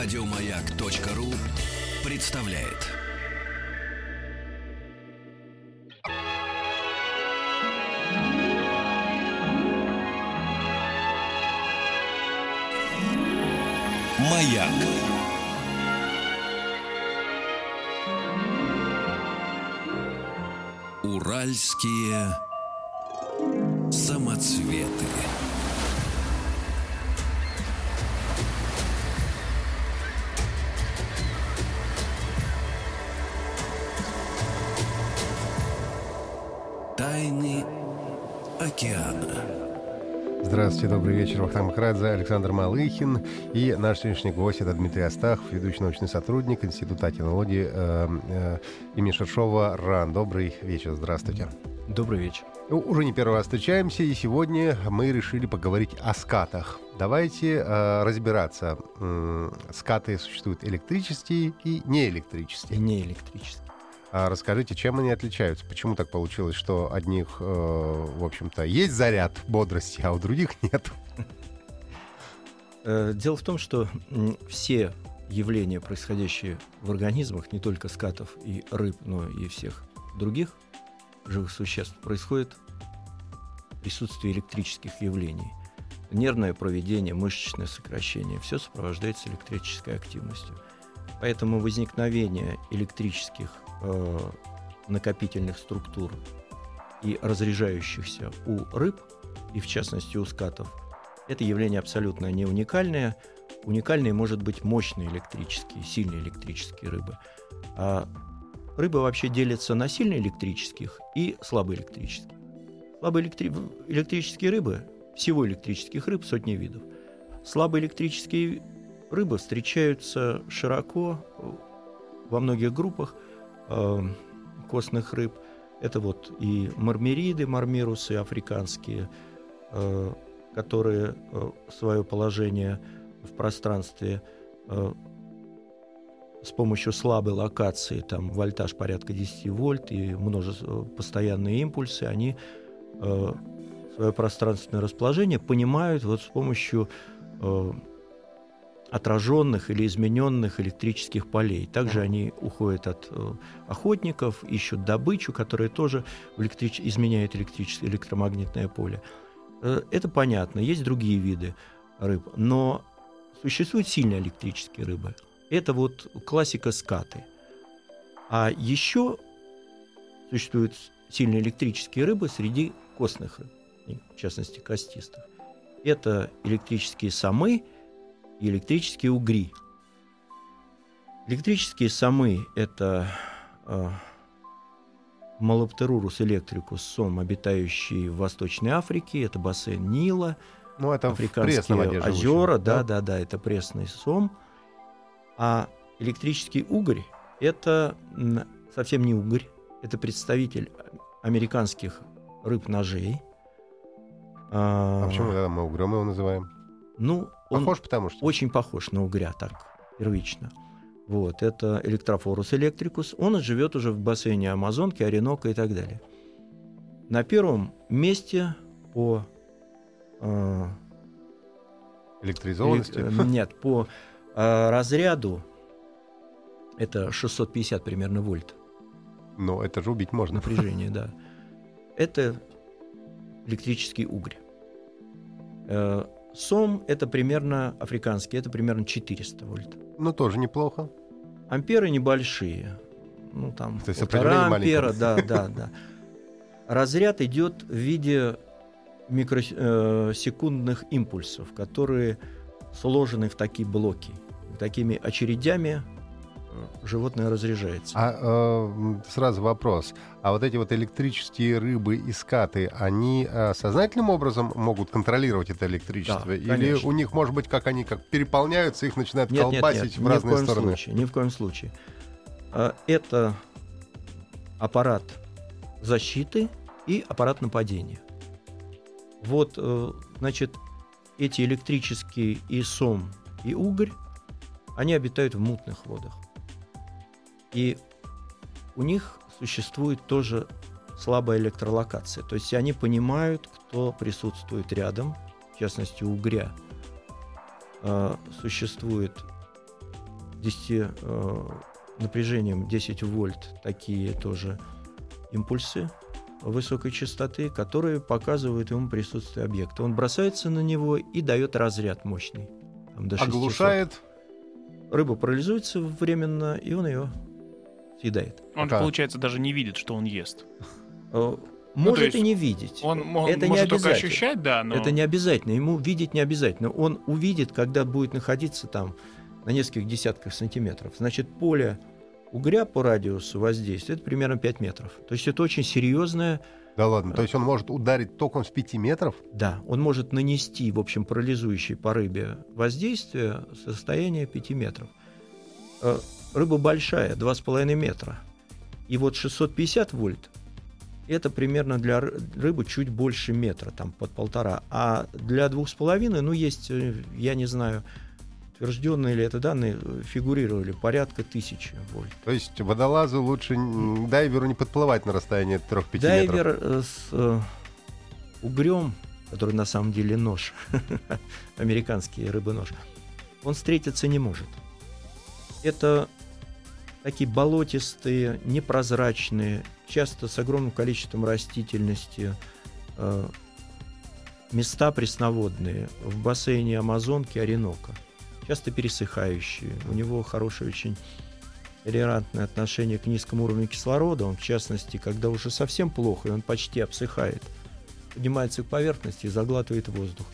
Радиомаяк.ру представляет. Маяк. Уральские самоцветы. Здравствуйте, добрый вечер. Вахтанг Махарадзе, Александр Малыхин. И наш сегодняшний гость — это Дмитрий Астахов, ведущий научный сотрудник Института кинологии э, э, имени Шершова РАН. Добрый вечер, здравствуйте. Добрый вечер. Ну, уже не первый раз встречаемся, и сегодня мы решили поговорить о скатах. Давайте э, разбираться. М, Скаты существуют электрические и неэлектрические. Не электрический. А расскажите, чем они отличаются? Почему так получилось, что одних, э, в общем-то, есть заряд бодрости, а у других нет? Э, Дело в том, что все явления, происходящие в организмах, не только скатов и рыб, но и всех других живых существ, происходит в присутствии электрических явлений. Нервное проведение, мышечное сокращение, все сопровождается электрической активностью. Поэтому возникновение электрических э, накопительных структур и разряжающихся у рыб, и в частности у скатов, это явление абсолютно не уникальное. Уникальные может быть мощные электрические, сильные электрические рыбы. А рыбы вообще делятся на сильно электрических и слабоэлектрических. Слабые электри- электрические рыбы, всего электрических рыб сотни видов. Слабоэлектрические рыбы встречаются широко э, во многих группах костных рыб. Это вот и мармериды, мармирусы африканские, э, которые э, свое положение в пространстве э, с помощью слабой локации, там вольтаж порядка 10 вольт и множество постоянные импульсы, они э, свое пространственное расположение понимают вот с помощью э, отраженных или измененных электрических полей. Также они уходят от э, охотников, ищут добычу, которая тоже электрич- изменяет электрическое электромагнитное поле. Э, это понятно. Есть другие виды рыб, но существуют сильно электрические рыбы. Это вот классика скаты. А еще существуют сильно электрические рыбы среди костных рыб, в частности костистых. Это электрические самы и электрические угри. Электрические самы – это э, Малоптерурус электрикус сом, обитающий в Восточной Африке, это бассейн Нила, Ну, это африканские озера, да, да, да, это пресный сом. А электрический угорь – это совсем не угорь, это представитель американских рыб-ножей. А почему тогда мы угрём его называем? Ну, он Похож, потому что... очень похож на угря, так, первично. Вот, это электрофорус электрикус. Он живет уже в бассейне Амазонки, Оренока и так далее. На первом месте по э, Электризованности. Эле- э, Нет, по э, разряду это 650 примерно вольт Но это же убить можно. напряжение, да. Это электрический угрь. Э, Сом это примерно африканский, это примерно 400 вольт. Ну, тоже неплохо. Амперы небольшие, ну там То есть полтора ампера, да, да, да. Разряд идет в виде микросекундных импульсов, которые сложены в такие блоки. Такими очередями э, животное разряжается. А э, сразу вопрос. А вот эти вот электрические рыбы и скаты, они э, сознательным образом могут контролировать это электричество? Да, Или конечно. у них, может быть, как они как переполняются, их начинают Нет, нет, колбасить нет, в ни разные в коем стороны? случае, ни в коем случае. А, Это аппарат защиты и аппарат нападения. Вот, э, значит, эти электрические и сом, и угорь, они обитают в мутных водах. И у них существует тоже слабая электролокация. То есть они понимают, кто присутствует рядом, в частности, угря. э, существует 10, э, напряжением 10 вольт такие тоже импульсы высокой частоты, которые показывают ему присутствие объекта. Он бросается на него и дает разряд мощный. Там, до 600. Оглушает. Рыба парализуется временно, и он ее съедает. Он, Пока. получается, даже не видит, что он ест. Э, ну, может ну, и не видеть. Он, он это может не только ощущать, да, но... Это не обязательно. Ему видеть не обязательно. Он увидит, когда будет находиться там на нескольких десятках сантиметров. Значит, поле угря по радиусу воздействия это примерно 5 метров. То есть это очень серьезное... Да ладно, то есть он может ударить током с 5 метров? Да, он может нанести, в общем, парализующее по рыбе воздействие состояние 5 метров. Рыба большая, 2,5 метра. И вот 650 вольт это примерно для рыбы чуть больше метра, там под полтора. А для двух с половиной, ну, есть, э, я не знаю, утвержденные ли это данные, фигурировали порядка тысячи вольт. То есть водолазу лучше дайверу не подплывать на расстояние 3-5 метров? Дайвер э, с э, угрем, который на самом деле нож, американский рыбонож, он встретиться не может. Это такие болотистые, непрозрачные, часто с огромным количеством растительности, э, места пресноводные в бассейне Амазонки, Оренока, часто пересыхающие. У него хорошее очень толерантное отношение к низкому уровню кислорода. Он, в частности, когда уже совсем плохо, и он почти обсыхает, поднимается к поверхности и заглатывает воздух.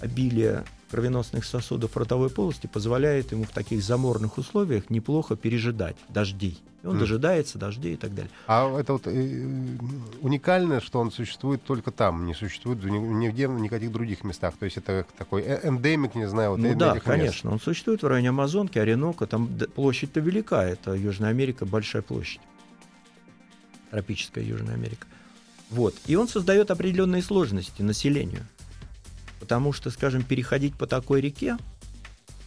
Обилие кровеносных сосудов ротовой полости позволяет ему в таких заморных условиях неплохо пережидать дождей. И он mm. дожидается дождей и так далее. А это вот э, уникально, что он существует только там, не существует нигде, в никаких других местах. То есть это такой э, эндемик, не знаю, вот Ну да, конечно. Он существует в районе Амазонки, Оренока. Там площадь-то велика. Это Южная Америка, большая площадь. Тропическая Южная Америка. Вот. И он создает определенные сложности населению. Потому что, скажем, переходить по такой реке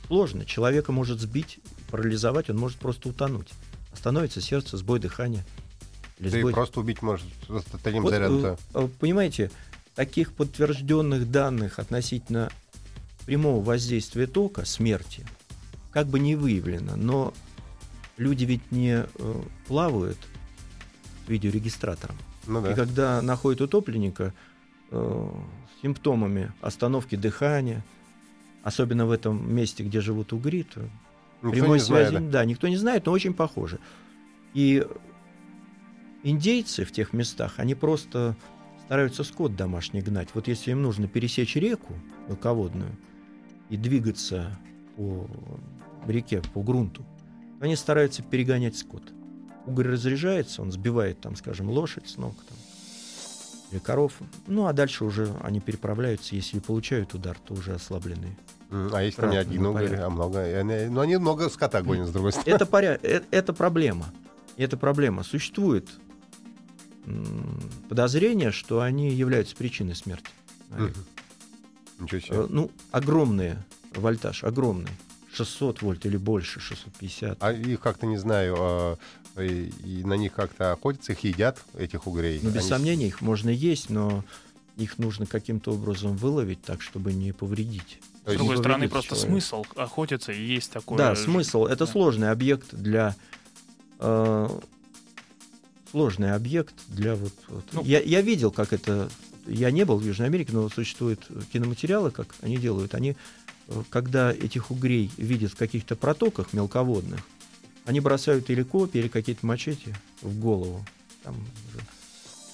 сложно. Человека может сбить, парализовать, он может просто утонуть. Остановится сердце, сбой дыхания. Или да сбой... и просто убить может таким вот, зарядом-то. Э, э, понимаете, таких подтвержденных данных относительно прямого воздействия тока, смерти, как бы не выявлено, но люди ведь не э, плавают видеорегистратором. Ну, да. И когда находят утопленника, симптомами остановки дыхания, особенно в этом месте, где живут угри, то никто прямой связи, знает, да? да, никто не знает, но очень похоже. И индейцы в тех местах, они просто стараются скот домашний гнать. Вот если им нужно пересечь реку мелководную и двигаться по реке, по грунту, они стараются перегонять скот. Угорь разряжается, он сбивает, там, скажем, лошадь с ног, там, или коров. Ну, а дальше уже они переправляются, если получают удар, то уже ослабленные. А если там не один уголь, а много? Они, ну, они много скота гонят, с другой стороны. Это, поряд... это, это проблема. Это проблема. Существует подозрение, что они являются причиной смерти. Ничего себе. Э, ну, огромные вольтаж, огромный. 600 вольт или больше, 650. А их как-то, не знаю, а, и, и на них как-то охотятся, их едят, этих угрей? Ну, без Они... сомнения, их можно есть, но их нужно каким-то образом выловить так, чтобы не повредить. С другой стороны, просто смысл охотиться и есть такой. Да, смысл. Это да. сложный объект для э, сложный объект для вот. вот. Ну, я, я видел, как это. Я не был в Южной Америке, но существуют киноматериалы, как они делают. Они, когда этих угрей видят в каких-то протоках мелководных, они бросают или копии, или какие-то мачете в голову. Там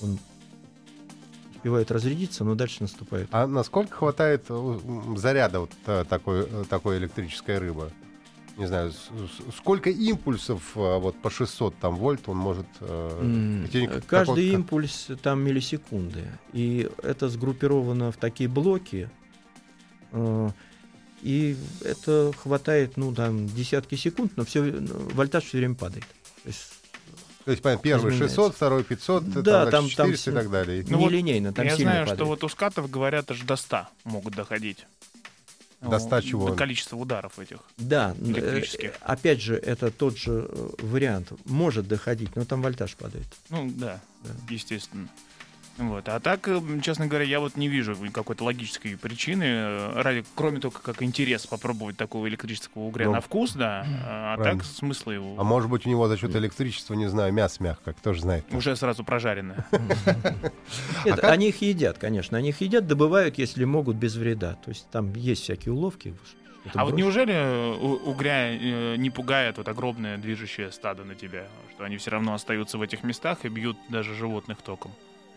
он успевает разрядиться, но дальше наступает. А насколько хватает э, заряда вот э, такой, э, такой электрической рыбы? Не знаю, сколько импульсов вот по 600 там вольт он может... Mm. Каждый импульс там миллисекунды. И это сгруппировано в такие блоки. И это хватает, ну, там, десятки секунд, но все, вольтаж все время падает. То есть, то есть понятно, первый изменяется. 600, второй 500, да, там, 400 там, и так далее. Ну, нелинейно, там Я знаю, падает. что вот у скатов, говорят, аж до 100 могут доходить. До 100 чего? До количества ударов этих Да, э, электрических. опять же, это тот же э, вариант. Может доходить, но там вольтаж падает. Ну, да, да. естественно. Вот. А так, э, честно говоря, я вот не вижу какой-то логической причины, э, ради, кроме только как интерес попробовать такого электрического угря Ну, на вкус, да. А правильно. так смысла его А может быть, у него за счет электричества, не знаю, мясо мягкое, кто же знает. уже сразу прожаренное. Нет, А они их едят, конечно. Они их едят, добывают, если могут, без вреда. То есть там есть всякие уловки. что-то А вот бросить. неужели э, угря не пугает вот огромное движущее стадо на тебя, что они все равно остаются в этих местах и бьют даже животных током?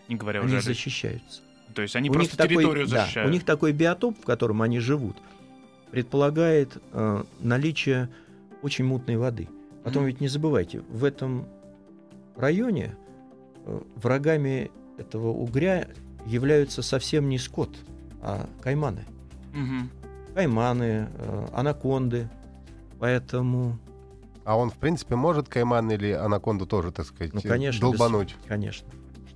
Не говоря Они уже о людях. защищаются. То есть они у просто них такой- территорию да, защищают. у них такой биотоп, в котором они живут, предполагает э, наличие очень мутной воды. Потом Мгм. ведь не забывайте, в этом районе э, врагами этого угря являются совсем не скот, а кайманы. Мгм. Кайманы, э, анаконды. Поэтому, А он, в принципе, может кайман или анаконду тоже, так сказать, ну, конечно, без- долбануть? конечно,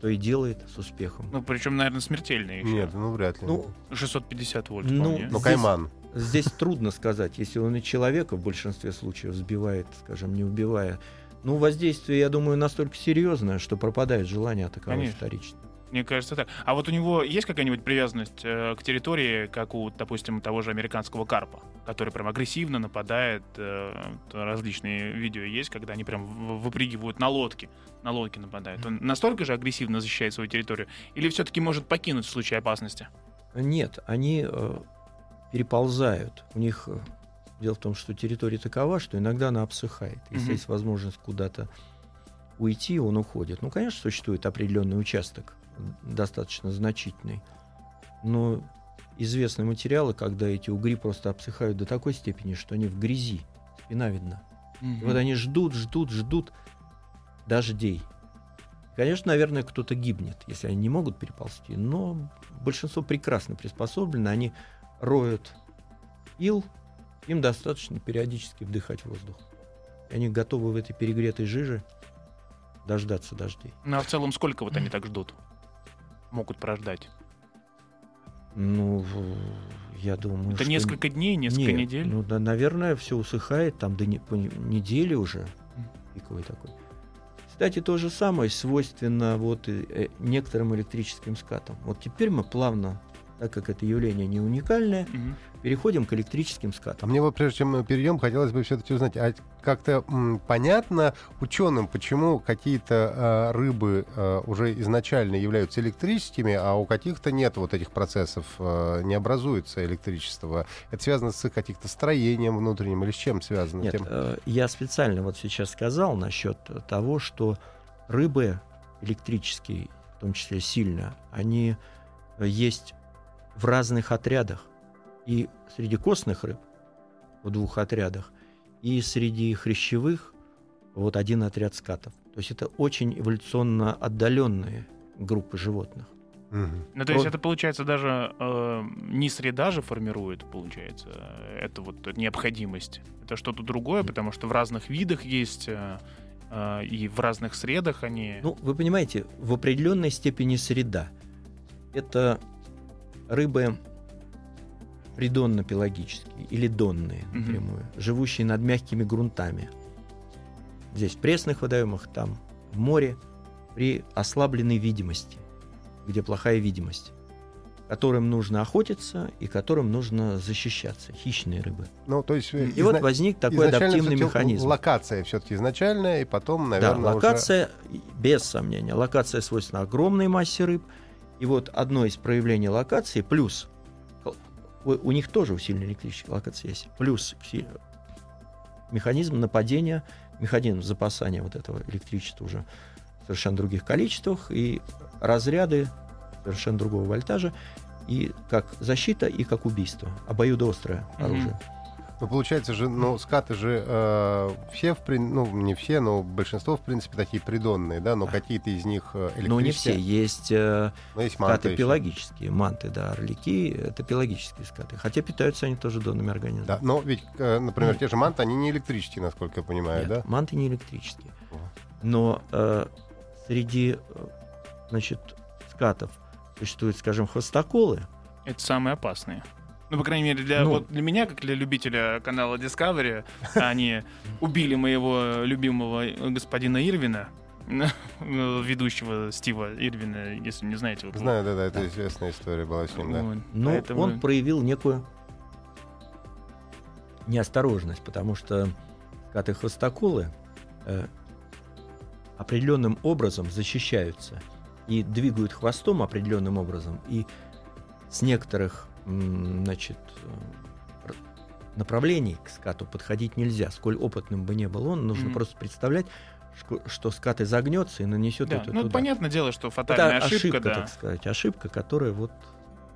что и делает с успехом. Ну, причем, наверное, смертельные еще. Нет, ну вряд ли. Ну, 650 вольт Ну, вполне. Ну, здесь- кайман. Здесь трудно сказать, если он и человека в большинстве случаев сбивает, скажем, не убивая. Ну, воздействие, я думаю, настолько серьезное, что пропадает желание атаковать Конечно. вторично. Мне кажется так. А вот у него есть какая-нибудь привязанность э, к территории, как у, допустим, того же американского карпа, который прям агрессивно нападает? э, различные видео есть, когда они прям выпрыгивают на лодке, на лодке нападают. Он настолько же агрессивно защищает свою территорию? Или все-таки может покинуть в случае опасности? Нет, они э, переползают. У них э, дело в том, что территория такова, что иногда она обсыхает. Если Мгм. есть возможность куда-то уйти, он уходит. Ну, конечно, существует определенный участок, достаточно значительный. Но известны материалы, когда эти угри просто обсыхают до такой степени, что они в грязи, спина видна. И вот они ждут, ждут, ждут дождей. Конечно, наверное, кто-то гибнет, если они не могут переползти, но большинство прекрасно приспособлены, они роют ил, им достаточно периодически вдыхать воздух. И они готовы в этой перегретой жиже дождаться дождей. Ну, а в целом сколько вот они так ждут? Могут прождать? Ну, я думаю, Это что... несколько дней, несколько Нет, недель? Ну, да, наверное, все усыхает там до не- по не- недели уже. Пиковый такой. Кстати, то же самое свойственно вот и, э, некоторым электрическим скатам. Вот теперь мы плавно, так как это явление не уникальное, Мгм. переходим к электрическим А скатам. мне вот, прежде чем мы перейдем, хотелось бы все-таки узнать, а как-то м, понятно ученым, почему какие-то а, рыбы а, уже изначально являются электрическими, а у каких-то нет вот этих процессов, а, не образуется электричество. Это связано с их каких-то строением внутренним или с чем связано? Нет, Тем- э, я специально вот сейчас сказал насчет того, что рыбы электрические, в том числе сильно, они э, есть в разных отрядах. И среди костных рыб в двух отрядах, и среди хрящевых вот один отряд скатов. То есть это очень эволюционно отдаленные группы животных. Мгм. Ну, то есть это, получается, даже э, не среда же формирует, получается, это вот необходимость. Это что-то другое, потому что в разных видах есть, э, э, и в разных средах они... Ну, вы понимаете, в определенной степени среда. Это рыбы придонно-пелагические или донные напрямую, живущие над мягкими грунтами. Здесь в пресных водоемах, там в море, при ослабленной видимости, где плохая видимость, которым нужно охотиться и которым нужно защищаться, хищные рыбы. Ну, то есть... И вот изна- возник такой адаптивный механизм. Локация все-таки изначальная, и потом, наверное, да, уже- локация, без сомнения, локация свойственна огромной массе рыб. И вот одно из проявлений локации, плюс, у, у них тоже усиленная электрическая локация есть, плюс механизм нападения, механизм запасания вот этого электричества уже в совершенно других количествах, и разряды совершенно другого вольтажа, и как защита, и как убийство. Обоюдоострое Мгм. оружие. Ну, получается же, ну, скаты же э, все, в прин- ну, не все, но большинство, в принципе, такие придонные, да, но какие-то из них э, электрические. Но не все. Есть э, Но есть манты скаты еще. пелагические, манты, да, орлики, это пелагические скаты. Хотя питаются они тоже донными организмами. Да, но ведь, э, например, те же манты, они не электрические, насколько я понимаю, Нет, да? манты не электрические. Но э, среди, э, значит, скатов существуют, скажем, хвостоколы. Это самые опасные. Ну, по крайней мере, для, Ну. вот для меня, как для любителя канала Discovery, они убили моего любимого господина Ирвина. ну, ведущего Стива Ирвина, если не знаете. Вот, Знаю, да, да, это известная история была с ним, да. вот, Но поэтому- он проявил некую неосторожность, потому что скаты хвостоколы э, определенным образом защищаются и двигают хвостом определенным образом, и с некоторых значит, э, направлений к скату подходить нельзя. Сколь опытным бы не был он, нужно Мгм. просто представлять, что скат изогнется и нанесет Да, это ну, туда. понятное дело, что Это фатальная ошибка, ошибка, да. так сказать, ошибка, которая вот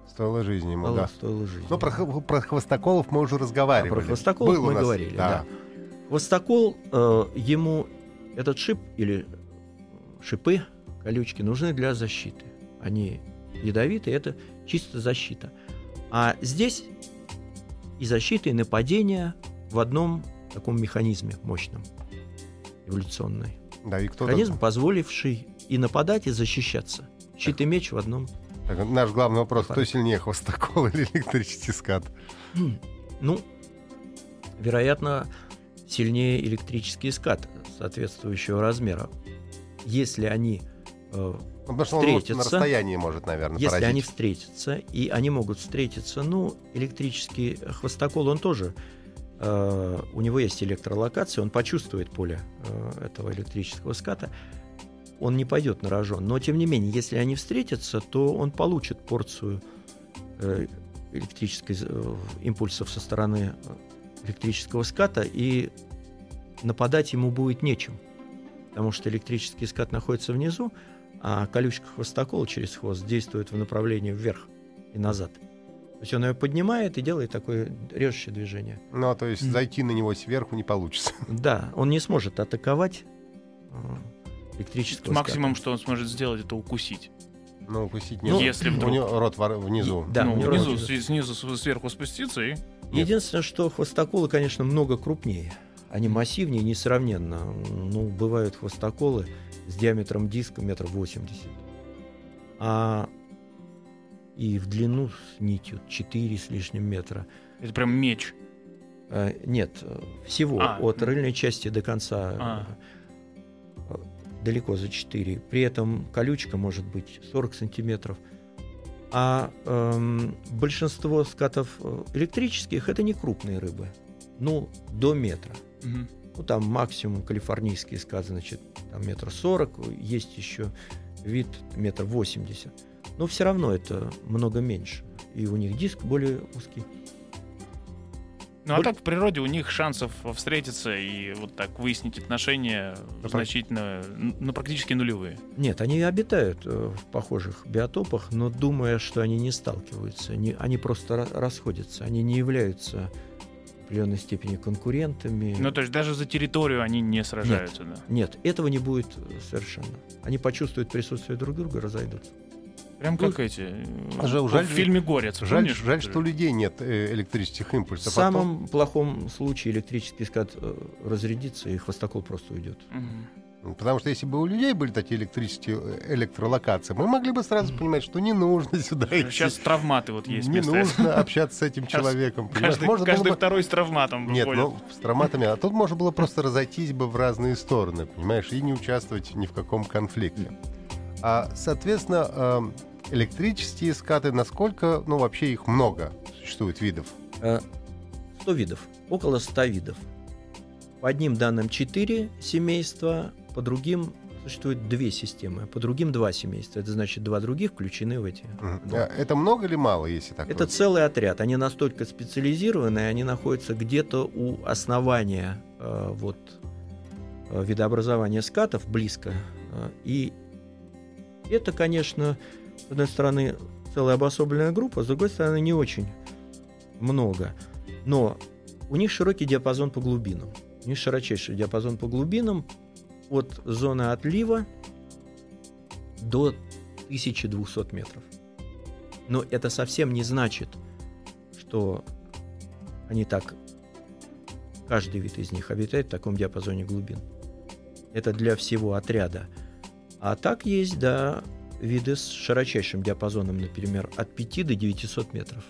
Стоила жизни ему, стоила, да. стоила жизни. Ну, про, про хвостоколов мы уже разговаривали. А, про хвостоколов Был мы нас, говорили, да. да. Хвостокол, э, ему этот шип или шипы, колючки нужны для защиты. Они ядовитые, это чисто защита. А здесь и защита, и нападение в одном таком механизме мощном, эволюционный. Да, и кто Механизм, позволивший и нападать, и защищаться. Щит и меч в одном Так, наш главный вопрос, кто сильнее, хвостокол или электрический скат? Ну, вероятно, сильнее электрический скат соответствующего размера. Если они, э, Ну, потому что он может на Встретятся. расстоянии может, наверное, если поразить. они встретятся, и они могут встретиться, ну, электрический хвостокол, он тоже, э, у него есть электролокация, он почувствует поле э, этого электрического ската, он не пойдет на рожон. Но, тем не менее, если они встретятся, то он получит порцию э, электрической э, импульсов со стороны э, электрического ската, и нападать ему будет нечем. Потому что электрический скат находится внизу, а колючка хвостокола через хвост действует в направлении вверх и назад. То есть он ее поднимает и делает такое режущее движение. Ну, а то есть Мгм. зайти на него сверху не получится. Да, он не сможет атаковать э, электрического Максимум, что он сможет сделать, это укусить. Ну, укусить не Ну, если У вдруг. него рот внизу. Да, ну, у него внизу, рот- сви- снизу, сверху спуститься и... Единственное, что хвостоколы, конечно, много крупнее. Они массивнее несравненно. Ну, бывают хвостоколы с диаметром диска метр восемьдесят. А и в длину с нитью 4 с лишним метра. Это прям меч. Э, Нет, э, всего А. от рыльной части до конца э, А. далеко за 4. При этом колючка может быть 40 сантиметров. А эм, большинство скатов электрических это не крупные рыбы. Ну, до метра. Мгм. Ну, там максимум калифорнийский скат, значит, там метр сорок. Есть еще вид метр восемьдесят. Но все равно это много меньше. И у них диск более узкий. Ну а Боль- так в природе у них шансов встретиться и вот так выяснить отношения Да, значительно, ну практически нулевые. Нет, они обитают э, в похожих биотопах, но думая, что они не сталкиваются, не- они просто ра- расходятся, они не являются определенной степени конкурентами. Ну то есть даже за территорию они не сражаются, да. Нет, этого не будет э, совершенно. Они почувствуют присутствие друг друга, разойдутся. Прям как эти. э, А жаль- в жаль- фильме Горец. Жаль, помнишь? жаль, что у людей нет э, электрических В импульсов. а то- самом плохом случае электрический скат э, разрядится, и хвостокол просто уйдет. Мгм. Потому что если бы у людей были такие электрические э, электролокации, мы могли бы сразу понимать, что не нужно сюда идти. Сейчас травматы вот есть. не нужно общаться с этим Сейчас человеком. понимаешь? Каждый, Можно было каждый бы- второй с травматом Нет, ходит. ну, с травматами. А тут можно было просто разойтись бы в разные стороны, понимаешь, и не участвовать ни в каком конфликте. А, соответственно, эм, электрические скаты, насколько, ну, вообще их много существует видов? Э, 100 видов, около 100 видов. По одним данным 4 семейства, по другим существует две системы, по другим два семейства. Это значит, два других включены в эти. Да. А Это много или мало, если так? Это вот? целый отряд. Они настолько специализированные, они находятся где-то у основания э, вот, э, видообразования скатов, близко. Э, и это, конечно, с одной стороны, целая обособленная группа, с другой стороны, не очень много. Но у них широкий диапазон по глубинам. У них широчайший диапазон по глубинам от зоны отлива до 1200 метров. Но это совсем не значит, что они так, каждый вид из них обитает в таком диапазоне глубин. Это для всего отряда. А так есть, да, виды с широчайшим диапазоном, например, от 5 до 900 метров.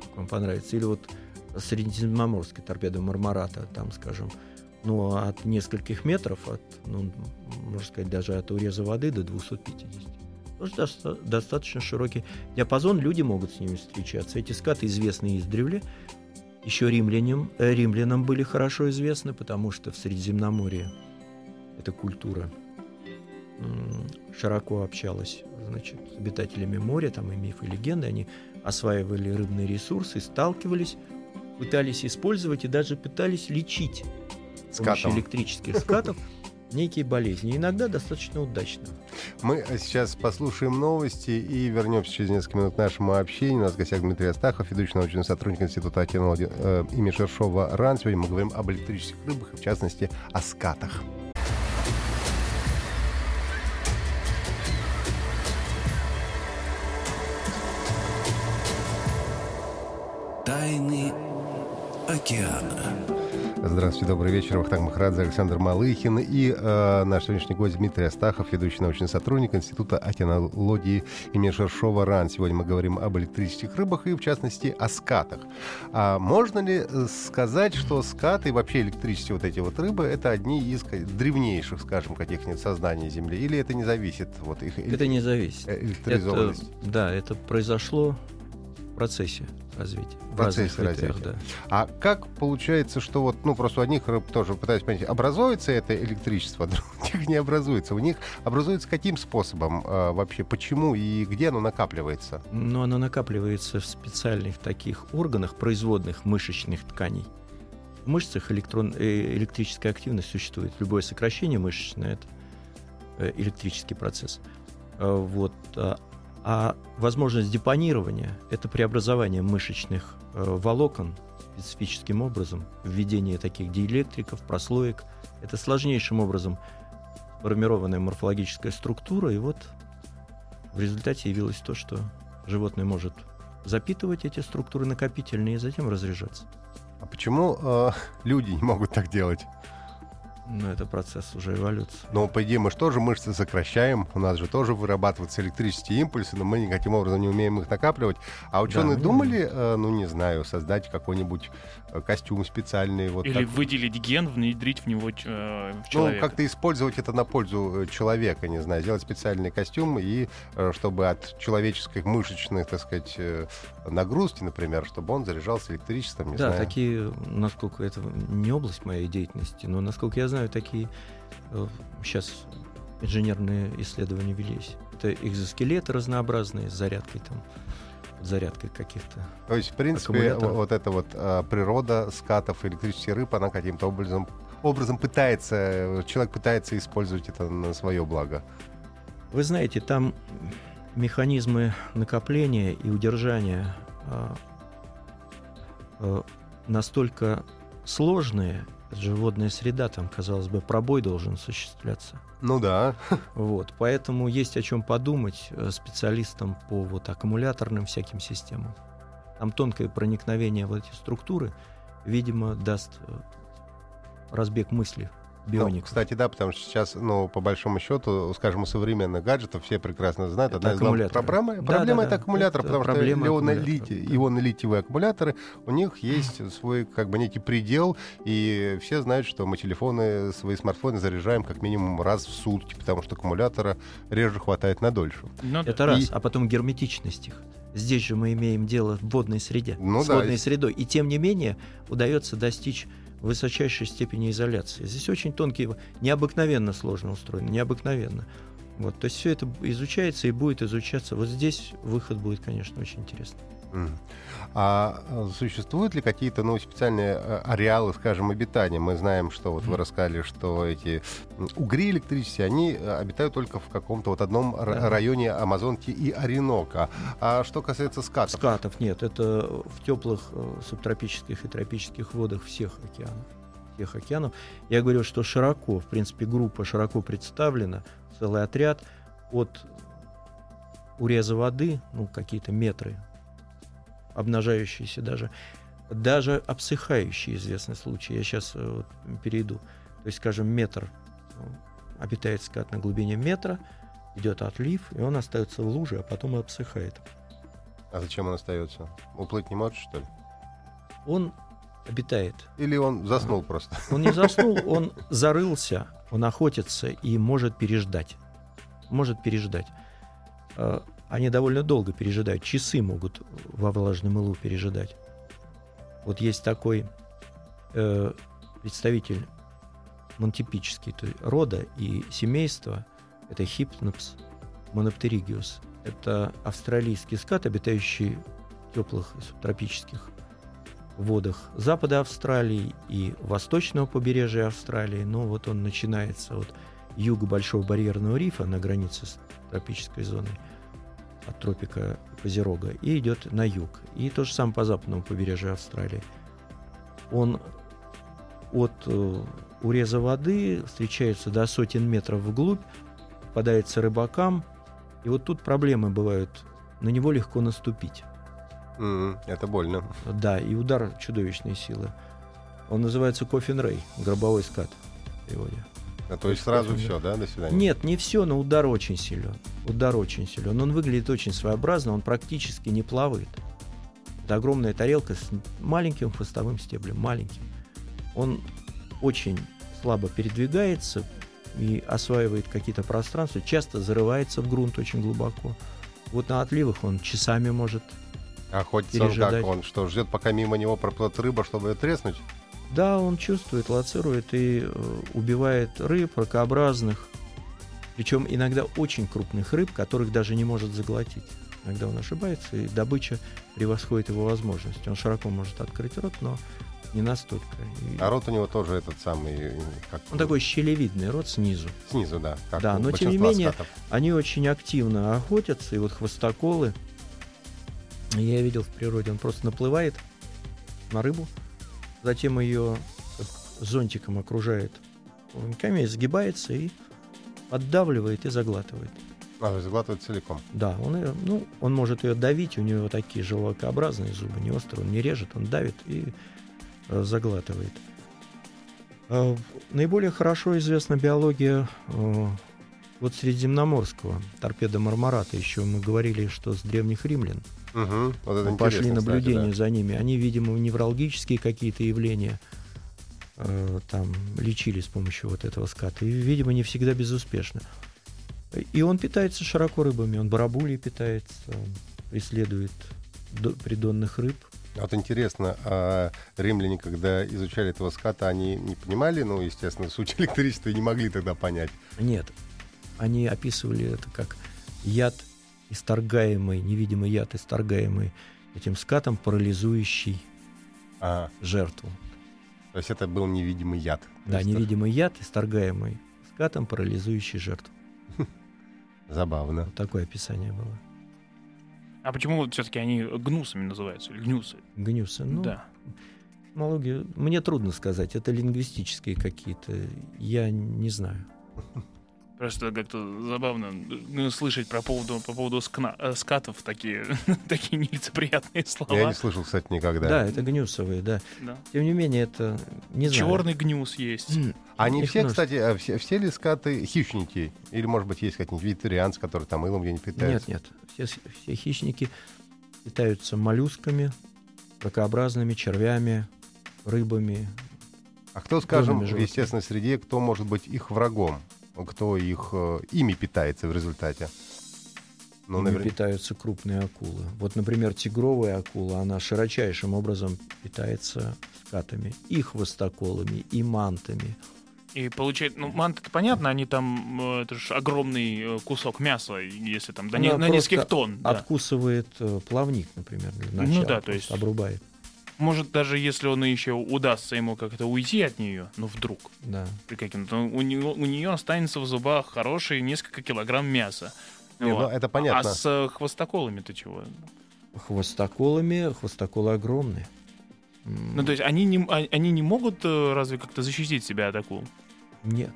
Как Вам понравится. Или вот средиземноморская торпеда Мармарата, там, скажем, ну, от нескольких метров, от, ну, можно сказать, даже от уреза воды до 250. Тоже доста- достаточно широкий диапазон, люди могут с ними встречаться. Эти скаты известны издревле, еще римлянам, э, римлянам были хорошо известны, потому что в Средиземноморье эта культура широко общалась значит, с обитателями моря, там и мифы, и легенды, они осваивали рыбные ресурсы, сталкивались, пытались использовать и даже пытались лечить с помощью электрических скатов некие болезни. Иногда достаточно удачно. Мы сейчас послушаем новости и вернемся через несколько минут к нашему общению. У нас в гостях Дмитрий Астахов, ведущий научный сотрудник Института океанологии э, имени Шершова РАН. Сегодня мы говорим об электрических рыбах, и в частности, о скатах. Тайны океана. Здравствуйте, добрый вечер. Вахтанг Махарадзе, Александр Малыхин и э, наш сегодняшний гость Дмитрий Астахов, ведущий научный сотрудник Института океанологии имени Шершова РАН. Сегодня мы говорим об электрических рыбах и, в частности, о скатах. А можно ли э, сказать, что скаты и вообще электрические вот эти вот рыбы это одни из древнейших, скажем, каких-нибудь сознаний Земли? Или это не зависит вот их Это не зависит. э, Это, электризованность? да, это произошло процессе развития. В процессе развития. да. А как получается, что вот, ну, просто у одних рыб тоже пытаюсь понять, образуется это электричество, а у других не образуется. У них образуется каким способом э, вообще, почему и где оно накапливается? Но оно накапливается в специальных таких органах, производных мышечных тканей. В мышцах электрон, э, электрическая активность существует. Любое сокращение мышечное — это э, электрический процесс. Э, Вот. А- возможность депонирования — это преобразование мышечных э, волокон специфическим образом, введение таких диэлектриков, прослоек. Это сложнейшим образом формированная морфологическая структура, и вот в результате явилось то, что животное может запитывать эти структуры накопительные и затем разряжаться. А почему э, люди не могут так делать? Но это процесс уже эволюции. Ну, по идее, мы же тоже мышцы сокращаем, у нас же тоже вырабатываются электрические импульсы, но мы никаким образом не умеем их накапливать. А ученые не думали, э, ну, не знаю, создать какой-нибудь э, костюм специальный, вот Или так выделить ген, внедрить в него э, в Ну, человека. как-то использовать это на пользу э, человека, не знаю, сделать специальный костюм и э, чтобы от человеческих мышечных, так сказать, э, нагрузки, например, чтобы он заряжался электричеством, не да, знаю. такие, насколько это не область моей деятельности, но насколько я знаю, такие сейчас инженерные исследования велись. Это экзоскелеты разнообразные с зарядкой там, зарядкой каких-то. То есть, в принципе, вот эта вот э, природа скатов, электрических рыб, она каким-то образом, образом пытается, э, человек пытается использовать это на свое благо. Вы знаете, там механизмы накопления и удержания а, а, настолько сложные, водная среда, там, казалось бы, пробой должен осуществляться. Ну да. Вот, поэтому есть о чем подумать э, специалистам по вот аккумуляторным всяким системам. Там тонкое проникновение в эти структуры, видимо, даст э, разбег мысли Ну, биоников. кстати, да, потому что сейчас, ну, по большому счету, скажем, у современных гаджетов все прекрасно знают. Это Одна из главных аккумуляторы. проблем, Да, проблема да, это аккумулятор, Это потому что проблема ионно- аккумулятора, лити- да. ионно-литиевые аккумуляторы, у них есть свой, как бы, некий предел, и все знают, что мы телефоны, свои смартфоны заряжаем как минимум раз в сутки, потому что аккумулятора реже хватает на дольше. Ну да. Это раз, И- а потом герметичность их. Здесь же мы имеем дело в водной среде, Ну с да, водной и- средой. И тем не менее удается достичь высочайшей степени изоляции. Здесь очень тонкие, необыкновенно сложно устроено, необыкновенно. Вот, то есть все это изучается и будет изучаться. Вот здесь выход будет, конечно, очень интересный. А э, существуют ли какие-то ну, специальные э, ареалы, скажем, обитания? Мы знаем, что вот вы рассказали, что эти угри электрические, они э, обитают только в каком-то вот одном Да. районе Амазонки и Оренока. А что касается скатов? Скатов нет, это в теплых субтропических и тропических водах всех океанов. Всех океанов. Я говорю, что широко, в принципе, группа широко представлена, целый отряд от уреза воды, ну, какие-то метры, обнажающиеся даже, даже обсыхающие известный случай. Я сейчас перейду. То есть, скажем, метр ну, обитает скат на глубине метра, идет отлив, и он остается в луже, а потом и обсыхает. А зачем он остается? Уплыть не может, что ли? Он обитает. Или он заснул просто? Он не заснул, он зарылся, он охотится и может переждать. Может переждать. Они довольно долго пережидают. Часы могут во влажном мылу пережидать. Вот есть такой э, представитель монотипический то есть рода и семейства. Это Hypnops monopterygиус. Это австралийский скат, обитающий в теплых субтропических водах запада Австралии и восточного побережья Австралии. Но вот он начинается от юга Большого барьерного рифа на границе с тропической зоной от тропика Козерога и идет на юг. И то же самое по западному побережью Австралии. Он от э, уреза воды встречается до сотен метров вглубь, попадается рыбакам, и вот тут проблемы бывают. На него легко наступить. М, Это больно. Да, и удар чудовищной силы. Он называется Кофин Рей, гробовой скат в переводе. А то есть сразу все, да, до свидания? Нет, не все, но удар очень силен. Удар очень силен. Он выглядит очень своеобразно, он практически не плавает. Это огромная тарелка с маленьким хвостовым стеблем, маленьким. Он очень слабо передвигается и осваивает какие-то пространства, часто зарывается в грунт очень глубоко. Вот на отливах он часами может. Он как? пережидать. Он что, ждет, пока мимо него проплывет рыба, чтобы ее треснуть? Да, он чувствует, лоцирует и э, убивает рыб, ракообразных. Причем иногда очень крупных рыб, которых даже не может заглотить. Иногда он ошибается, и добыча превосходит его возможности. Он широко может открыть рот, но не настолько. И А рот у него тоже этот самый... э, Как, Он такой щелевидный рот снизу. Снизу, да. Как Да, но тем не менее- скатов. Они очень активно охотятся, и вот хвостоколы, я видел в природе, он просто наплывает на рыбу, затем ее зонтиком окружает плавниками, сгибается и поддавливает и заглатывает. А, заглатывает целиком. Да, он, ее, ну, он может ее давить, у него такие желвакообразные зубы, не острые, он не режет, он давит и э, заглатывает. Э, наиболее хорошо известна биология э, вот средиземноморского торпеда Мармарата. Еще мы говорили, что с древних римлян Угу. Вот это пошли интересно, кстати, наблюдения да. за ними. Они, видимо, неврологические какие-то явления э, там лечили с помощью вот этого ската. И, видимо, не всегда безуспешно. И он питается широко рыбами. Он барабулей питается, он преследует до- придонных рыб. Вот интересно, а римляне, когда изучали этого ската, они не понимали, ну, естественно, суть электричества и не могли тогда понять. Нет, они описывали это как яд исторгаемый, невидимый яд, исторгаемый этим скатом, парализующий А, жертву. то есть это был невидимый яд. Да, есть невидимый яд, исторгаемый скатом, парализующий жертву. Забавно. Вот такое описание было. А почему вот все-таки они гнусами называются? Или гнюсы? Гнюсы. Ну, да. этимология- Мне трудно сказать. Это лингвистические какие-то. Я не знаю. Просто как-то забавно ну, слышать про поводу, по поводу скна- э, скатов такие, такие нелицеприятные слова. Я не слышал, кстати, никогда. Да, это гнюсовые, да. Да. Тем не менее, это не знаю. Черный гнюс есть. М, Они их все, множество. кстати, а все, все ли скаты хищники? Или, может быть, есть какие-нибудь вегетарианцы, которые там илом где-нибудь Нет, питаются? нет. Все, с- все хищники питаются моллюсками, ракообразными, червями, рыбами. А кто, скажем, в естественной среде, кто может быть их врагом? Кто их э, ими питается в результате? Ну, Ими наверное. питаются крупные акулы. Вот, например, тигровая акула, она широчайшим образом питается скатами. И хвостоколами, и мантами. И получается, ну, манты это понятно, они там, э, это же огромный э, кусок мяса, если там, не- на нескольких тонн. да. Откусывает плавник, например, для Ну начала. да, то есть- Обрубает, Может, даже если он еще удастся ему как-то уйти от нее, ну вдруг, да. при каким-то, ну, у, него, у нее останется в зубах хорошие несколько килограмм мяса. Не, Вот. ну, это понятно. А с э, хвостоколами-то чего? Хвостоколами, хвостоколы огромные. Ну, то есть они не, а- они не могут э, разве как-то защитить себя от акул? Нет.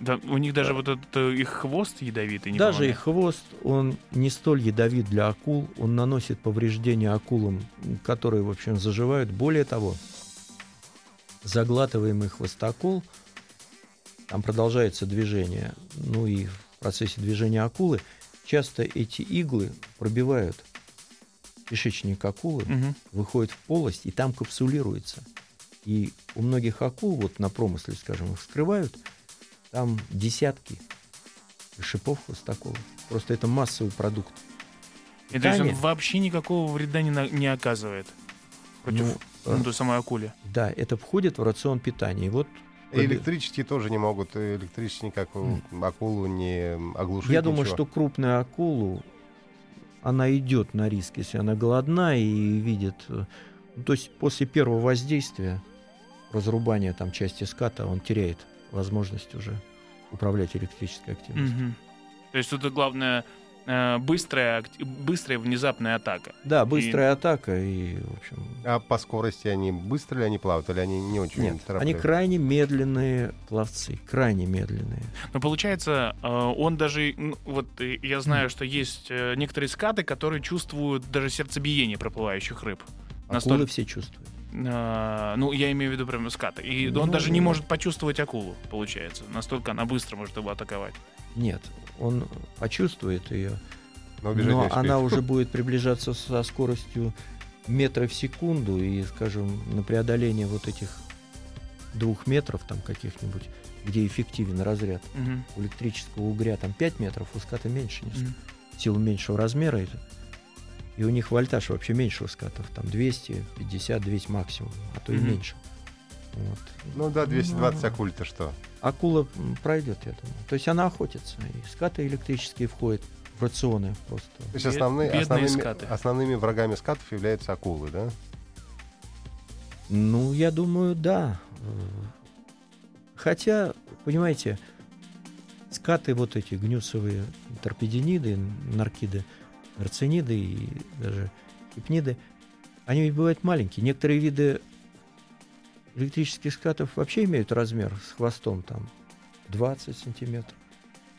Да, у них даже вот этот э, их хвост ядовитый не Даже их хвост, он не столь ядовит для акул, он наносит повреждения акулам, которые, в общем, заживают. Более того, заглатываемый хвостокол, там продолжается движение, ну и в процессе движения акулы часто эти иглы пробивают кишечник акулы, Мгм. выходит в полость и там капсулируется. И у многих акул, вот на промысле, скажем, их вскрывают, там десятки шипов хвостаковых. Просто это массовый продукт. И то есть он Питание. вообще никакого вреда не, на- не оказывает против Ну, ну, э, той самой акули. Да, это входит в рацион питания. И вот И электрические тоже не могут, электрические никакую акулу не оглушить. я думаю, ничего. что крупную акулу, она идет на риск, если она голодна и видит... э, ну, то есть после первого воздействия, разрубания там части ската, он теряет возможность уже управлять электрической активностью. Мгм. То есть тут главное э, быстрая, быстрая внезапная атака. Да, быстрая атака и, в общем... А по скорости они быстро ли они плавают, или они не очень Нет, они крайне медленные пловцы, крайне медленные. Но получается, э, он даже, вот э, я знаю, что есть некоторые скаты, которые чувствуют даже сердцебиение проплывающих рыб. Акулы Настолько- все чувствуют. Э, ну, я имею в виду прям скаты. И Ну, он даже не может почувствовать акулу, получается. Настолько она быстро может его атаковать. Нет, он почувствует ее, Но но она уже будет приближаться со скоростью метра в секунду, и, скажем, на преодоление вот этих двух метров там каких-нибудь, где эффективен разряд Мгм. у электрического угря, там 5 метров, у ската меньше, несколько. В силу меньшего размера. это- И у них вольтаж вообще меньше у скатов, там 250, 200 максимум, а то и Мгм. меньше. Вот. Ну да, 220 Ну, акуль-то что? Акула пройдет, я думаю. То есть она охотится. И скаты электрические входят в рационы просто. То есть основные, бедные основными, скаты. основными врагами скатов являются акулы, да? Ну, я думаю, да. Хотя, понимаете, скаты вот эти гнюсовые торпединиды, наркиды, арцениды и даже гипниды, они ведь бывают маленькие. Некоторые виды электрических скатов вообще имеют размер с хвостом там 20 сантиметров.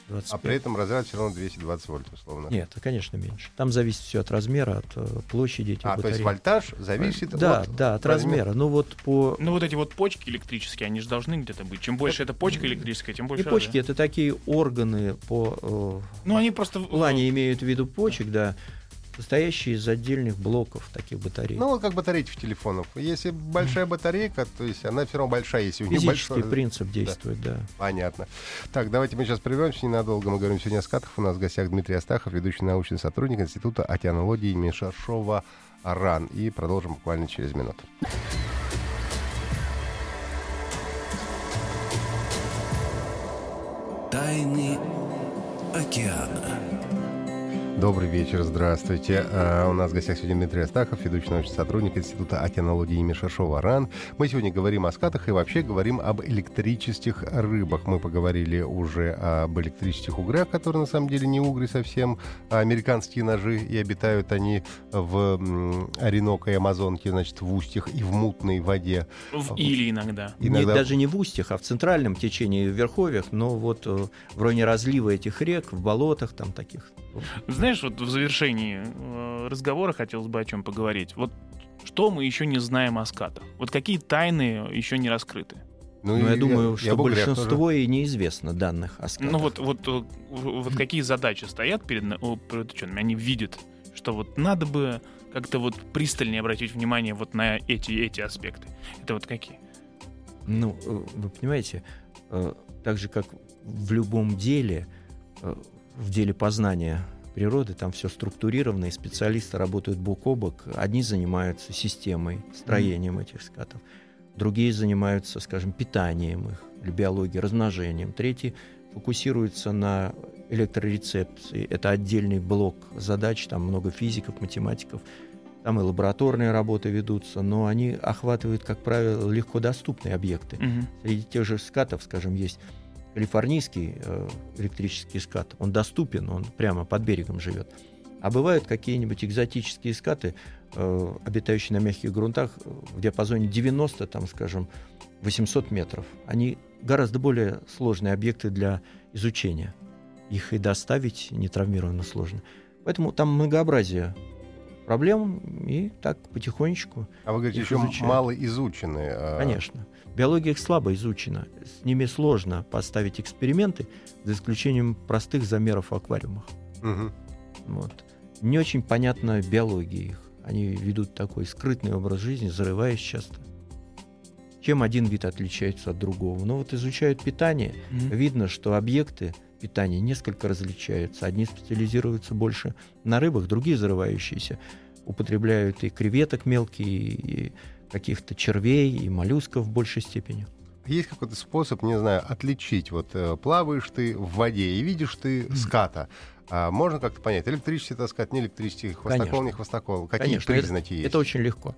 25. А при этом разряд все равно 220 вольт, условно. Нет, конечно, меньше. Там зависит все от размера, от э, площади этих А, то есть батарей. вольтаж зависит Да, от да, от размера. размера. Ну вот по Ну, вот эти вот почки электрические, они же должны где-то быть. Чем больше эта почка электрическая, тем И больше... почки разряд. это такие органы по э, Ну, они просто... в- плане имеют в виду почек, да, состоящие из отдельных блоков таких батарей. Ну, вот как батарейки в телефонах. Если большая батарейка, то есть она все равно большая, если у нее Физический большой... принцип действует, да. Понятно. Так, давайте мы сейчас прервемся ненадолго. Мы говорим сегодня о скатах. У нас в гостях Дмитрий Астахов, ведущий научный сотрудник Института океанологии имени Шаршова РАН. И продолжим буквально через минуту. Тайны океана. Добрый вечер, здравствуйте. А, у нас в гостях сегодня Дмитрий Астахов, ведущий научный сотрудник Института океанологии имени Шашова РАН. Мы сегодня говорим о скатах и вообще говорим об электрических рыбах. Мы поговорили уже об электрических угрях, которые на самом деле не угры совсем, а американские ножи, и обитают они в Ореноко и Амазонке, значит, в устьях и в мутной воде. в Или иногда. Не- Иногда- даже не в устьях, а в центральном течении в верховьях, но вот э, в районе разлива этих рек, в болотах там таких. Знаешь, вот в завершении э, разговора хотелось бы о чем поговорить. Вот что мы еще не знаем о скатах? Вот какие тайны еще не раскрыты? И Ну, я думаю, и что угрях большинство и неизвестно данных о скатах. Ну вот, вот, э, вот какие задачи стоят перед, перед учеными? Они видят, что вот надо бы как-то вот пристальнее обратить внимание вот на эти, эти аспекты. Это вот какие? Ну, э, вы понимаете, так же, как в любом деле, в деле познания природы, там все структурировано, и специалисты работают бок о бок. Одни занимаются системой, строением этих скатов, другие занимаются, скажем, питанием их, или биологией, размножением, третьи фокусируются на электрорецепции. Это отдельный блок задач, там много физиков, математиков, там и лабораторные работы ведутся, но они охватывают, как правило, легко доступные объекты. Мгм. Среди тех же скатов, скажем, есть калифорнийский э, электрический скат. Он доступен, он прямо под берегом живет. А бывают какие-нибудь экзотические скаты, э, обитающие на мягких грунтах э, в диапазоне 90, там, скажем, 800 метров. Они гораздо более сложные объекты для изучения. Их и доставить не травмированно сложно. Поэтому там многообразие проблем, и так потихонечку А вы говорите, еще изучают. мало изучены. а, Конечно. Биология их слабо изучена. С ними сложно поставить эксперименты, за исключением простых замеров в аквариумах. мгм. Вот. Не очень понятна биология их. Они ведут такой скрытный образ жизни, зарываясь часто. чем один вид отличается от другого. Но вот изучают питание, Мгм. видно, что объекты питания несколько различаются. Одни специализируются больше на рыбах, другие зарывающиеся употребляют и креветок мелкие, и каких-то червей, и моллюсков в большей степени. Есть какой-то способ, не знаю, отличить? Вот э, плаваешь ты в воде и видишь ты ската. А можно как-то понять, электрический это скат, не электрический, хвостокол, Конечно. не хвостокол? Какие Конечно, это- признаки есть? Это очень легко.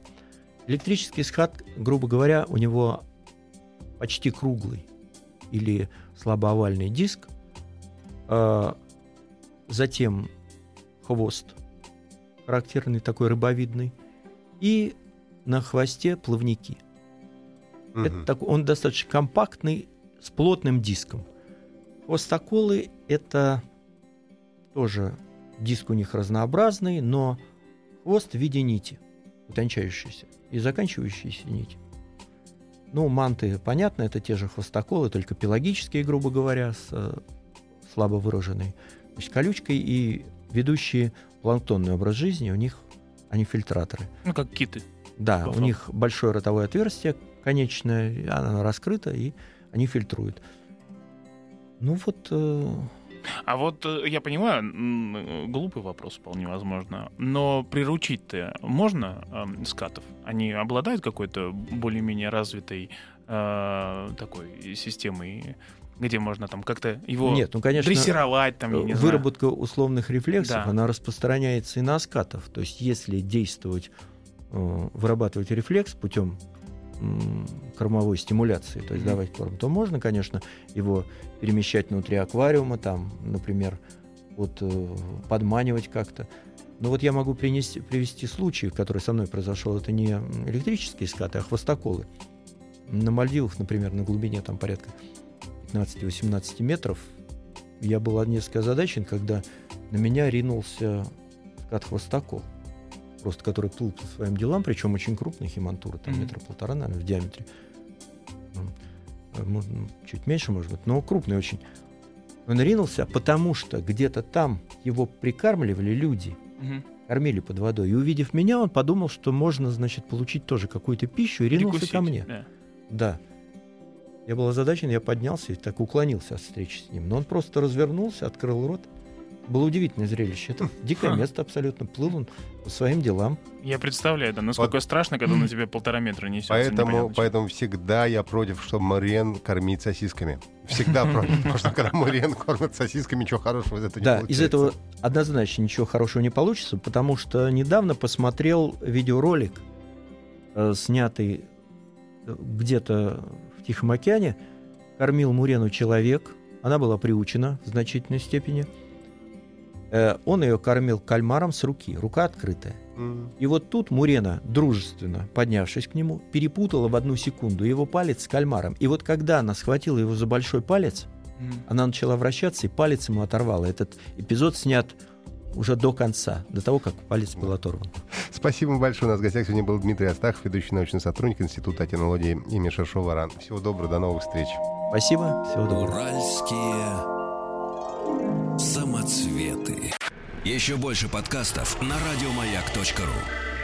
Электрический скат, грубо говоря, у него почти круглый или слабоовальный диск, а, затем хвост, характерный такой рыбовидный, и на хвосте плавники. Мгм. Это так- он достаточно компактный, с плотным диском. Хвостоколы — это тоже диск у них разнообразный, но хвост в виде нити, утончающийся, и заканчивающиеся нити. Ну, манты, понятно, это те же хвостоколы, только пелагические, грубо говоря, с э, слабо выраженной значит, колючкой, и ведущие планктонный образ жизни, у них они фильтраторы. Ну, как киты. Да, По у них большое ротовое отверстие конечное, оно раскрыто, и они фильтруют. Ну вот, э, А вот э, я понимаю, э, глупый вопрос вполне возможно, но приручить-то можно эм, скатов? Они обладают какой-то более-менее развитой э, такой системой, где можно там как-то его нет, ну, конечно, дрессировать, там, я не знаю. выработка условных рефлексов, Да. она распространяется и на скатов. То есть если действовать, э, вырабатывать рефлекс путем кормовой стимуляции, то есть Мгм. давать корм, то можно, конечно, его перемещать внутри аквариума, там, например, вот, э, подманивать как-то. Но вот я могу принести, привести случай, который со мной произошел. Это не электрические скаты, а хвостоколы. На Мальдивах, например, на глубине там порядка 15-18 метров, я был несколько озадачен, когда на меня ринулся скат хвостокол. Просто который плыл по своим делам, причем очень крупный химантура, там Мгм. метра полтора, наверное, в диаметре. М, э, м, чуть меньше, может быть, но крупный очень. Он ринулся, потому что где-то там его прикармливали люди, кормили под водой. И увидев меня, он подумал, что можно, значит, получить тоже какую-то пищу, и ринулся Перекусить, ко мне. да. Да. Я был озадачен, я поднялся и так уклонился от встречи с ним. Но он просто развернулся, открыл рот. Было удивительное зрелище. Это дикое Ха. место абсолютно. Плыл он по своим делам. Я представляю, да, насколько страшно, когда на тебе полтора метра несется. Поэтому, что. поэтому всегда я против, чтобы Мариен кормить сосисками. Всегда против. Потому что когда Мариен кормят сосисками, ничего хорошего из этого да, не получается. из этого однозначно ничего хорошего не получится, потому что недавно посмотрел видеоролик, э, снятый э, где-то в Тихом океане. Кормил Мурену человек. Она была приучена в значительной степени. Э, Он ее кормил кальмаром с руки, рука открытая. И вот тут Мурена, дружественно поднявшись к нему, перепутала в одну секунду его палец с кальмаром. И вот когда она схватила его за большой палец, она начала вращаться и палец ему оторвала. Этот эпизод снят уже до конца, до того, как палец был оторван. Спасибо большое. У нас в гостях сегодня был Дмитрий Астахов, ведущий научный сотрудник Института океанологии имени Шершова РАН. Всего доброго, до новых встреч. Спасибо, всего доброго. Уральские самоцветы. Еще больше подкастов на радиомаяк.ру.